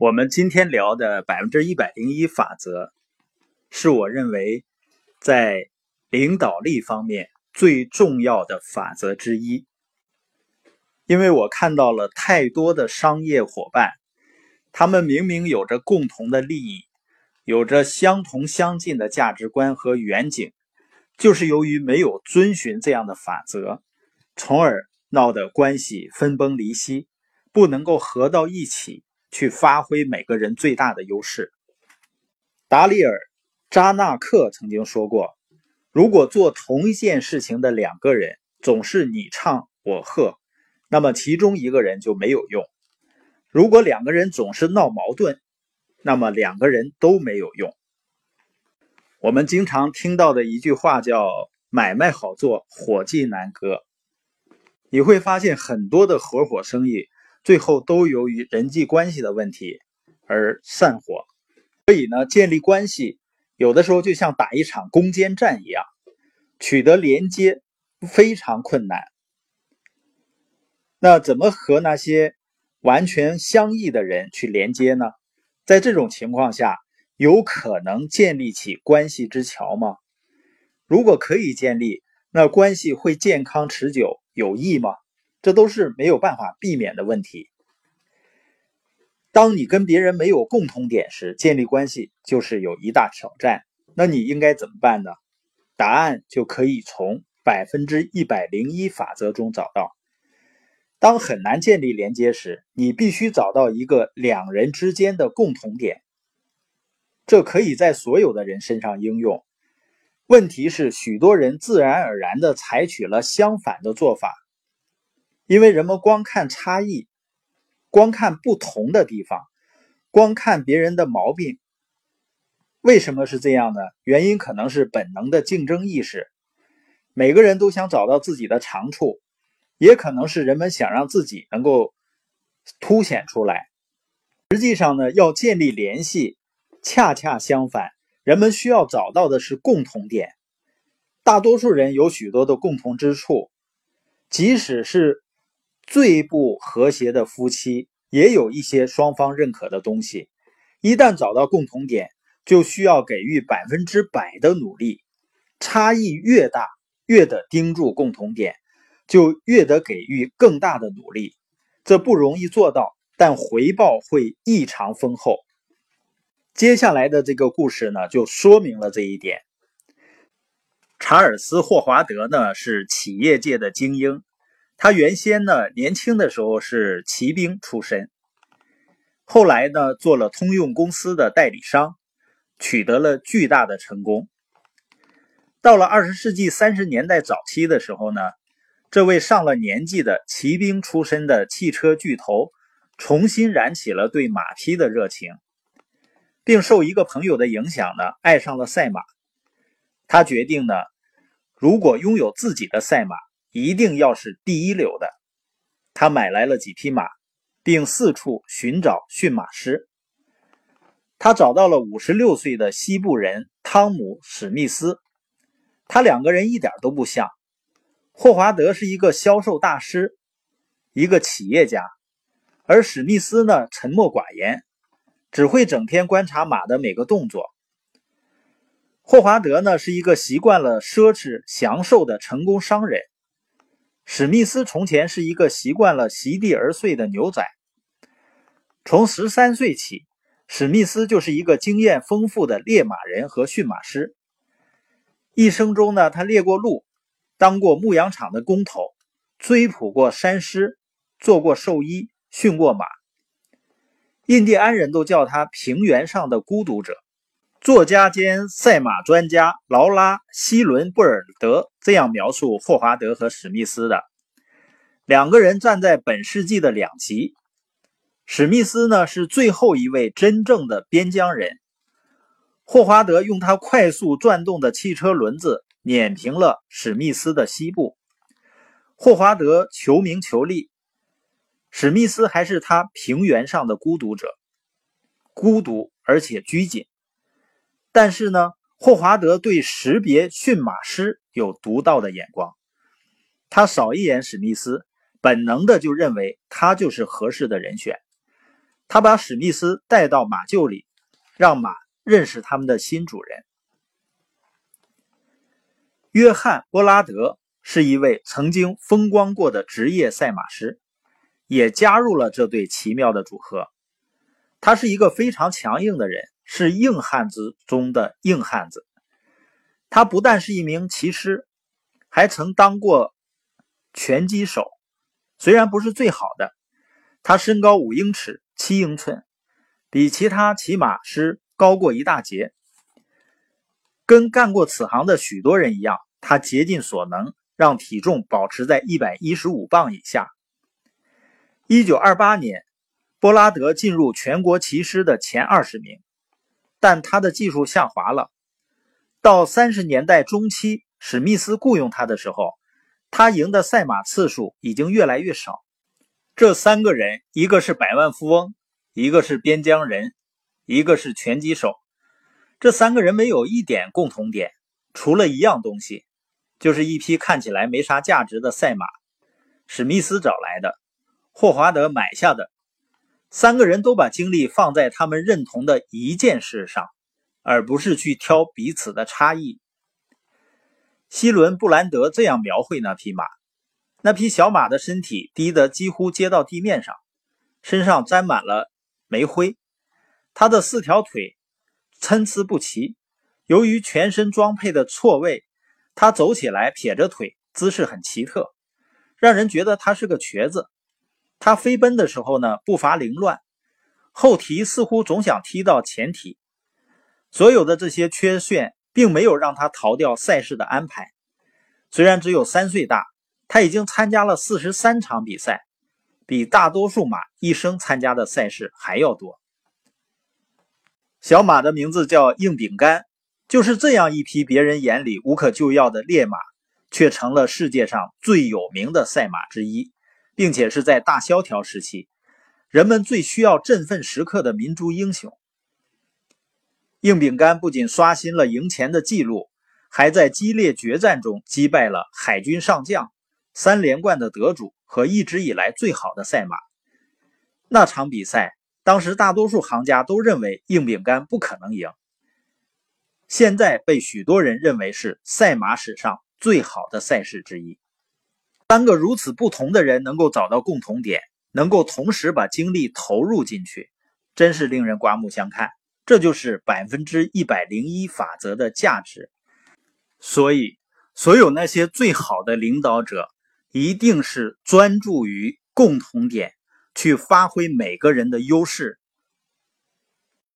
我们今天聊的百分之一百零一法则，是我认为在领导力方面最重要的法则之一。因为我看到了太多的商业伙伴，他们明明有着共同的利益，有着相同相近的价值观和远景，就是由于没有遵循这样的法则，从而闹得关系分崩离析，不能够合到一起。去发挥每个人最大的优势。达里尔·扎纳克曾经说过：“如果做同一件事情的两个人总是你唱我和，那么其中一个人就没有用；如果两个人总是闹矛盾，那么两个人都没有用。”我们经常听到的一句话叫“买卖好做，伙计难割”。你会发现很多的合伙生意。最后都由于人际关系的问题而散伙，所以呢，建立关系有的时候就像打一场攻坚战一样，取得连接非常困难。那怎么和那些完全相异的人去连接呢？在这种情况下，有可能建立起关系之桥吗？如果可以建立，那关系会健康持久有益吗？这都是没有办法避免的问题。当你跟别人没有共同点时，建立关系就是有一大挑战。那你应该怎么办呢？答案就可以从百分之一百零一法则中找到。当很难建立连接时，你必须找到一个两人之间的共同点。这可以在所有的人身上应用。问题是，许多人自然而然地采取了相反的做法。因为人们光看差异，光看不同的地方，光看别人的毛病，为什么是这样呢？原因可能是本能的竞争意识，每个人都想找到自己的长处，也可能是人们想让自己能够凸显出来。实际上呢，要建立联系，恰恰相反，人们需要找到的是共同点。大多数人有许多的共同之处，即使是。最不和谐的夫妻也有一些双方认可的东西。一旦找到共同点，就需要给予百分之百的努力。差异越大，越得盯住共同点，就越得给予更大的努力。这不容易做到，但回报会异常丰厚。接下来的这个故事呢，就说明了这一点。查尔斯·霍华德呢，是企业界的精英。他原先呢，年轻的时候是骑兵出身，后来呢，做了通用公司的代理商，取得了巨大的成功。到了二十世纪三十年代早期的时候呢，这位上了年纪的骑兵出身的汽车巨头，重新燃起了对马匹的热情，并受一个朋友的影响呢，爱上了赛马。他决定呢，如果拥有自己的赛马。一定要是第一流的。他买来了几匹马，并四处寻找驯马师。他找到了五十六岁的西部人汤姆·史密斯。他两个人一点都不像。霍华德是一个销售大师，一个企业家，而史密斯呢，沉默寡言，只会整天观察马的每个动作。霍华德呢，是一个习惯了奢侈享受的成功商人。史密斯从前是一个习惯了席地而睡的牛仔。从十三岁起，史密斯就是一个经验丰富的猎马人和驯马师。一生中呢，他猎过鹿，当过牧羊场的工头，追捕过山狮，做过兽医，驯过马。印第安人都叫他“平原上的孤独者”。作家兼赛马专家劳拉·希伦·布尔德这样描述霍华德和史密斯的：两个人站在本世纪的两极。史密斯呢是最后一位真正的边疆人。霍华德用他快速转动的汽车轮子碾平了史密斯的西部。霍华德求名求利，史密斯还是他平原上的孤独者，孤独而且拘谨。但是呢，霍华德对识别驯马师有独到的眼光。他扫一眼史密斯，本能的就认为他就是合适的人选。他把史密斯带到马厩里，让马认识他们的新主人。约翰·波拉德是一位曾经风光过的职业赛马师，也加入了这对奇妙的组合。他是一个非常强硬的人，是硬汉子中的硬汉子。他不但是一名骑师，还曾当过拳击手，虽然不是最好的。他身高五英尺七英寸，比其他骑马师高过一大截。跟干过此行的许多人一样，他竭尽所能让体重保持在一百一十五磅以下。一九二八年，波拉德进入全国骑师的前二十名，但他的技术下滑了。到三十年代中期，史密斯雇佣他的时候，他赢的赛马次数已经越来越少。这三个人，一个是百万富翁，一个是边疆人，一个是拳击手。这三个人没有一点共同点，除了一样东西，就是一匹看起来没啥价值的赛马。史密斯找来的，霍华德买下的。三个人都把精力放在他们认同的一件事上，而不是去挑彼此的差异。希伦·布兰德这样描绘那匹马：那匹小马的身体低得几乎接到地面上，身上沾满了煤灰，它的四条腿。参差不齐，由于全身装配的错位，他走起来撇着腿，姿势很奇特，让人觉得他是个瘸子。他飞奔的时候呢，步伐凌乱，后蹄似乎总想踢到前蹄。所有的这些缺陷，并没有让他逃掉赛事的安排。虽然只有三岁大，他已经参加了四十三场比赛，比大多数马一生参加的赛事还要多。小马的名字叫硬饼干，就是这样一匹别人眼里无可救药的烈马，却成了世界上最有名的赛马之一，并且是在大萧条时期，人们最需要振奋时刻的民族英雄。硬饼干不仅刷新了赢钱的记录，还在激烈决战中击败了海军上将、三连冠的得主和一直以来最好的赛马。那场比赛。当时大多数行家都认为硬饼干不可能赢，现在被许多人认为是赛马史上最好的赛事之一。三个如此不同的人能够找到共同点，能够同时把精力投入进去，真是令人刮目相看。这就是百分之一百零一法则的价值。所以，所有那些最好的领导者，一定是专注于共同点。去发挥每个人的优势，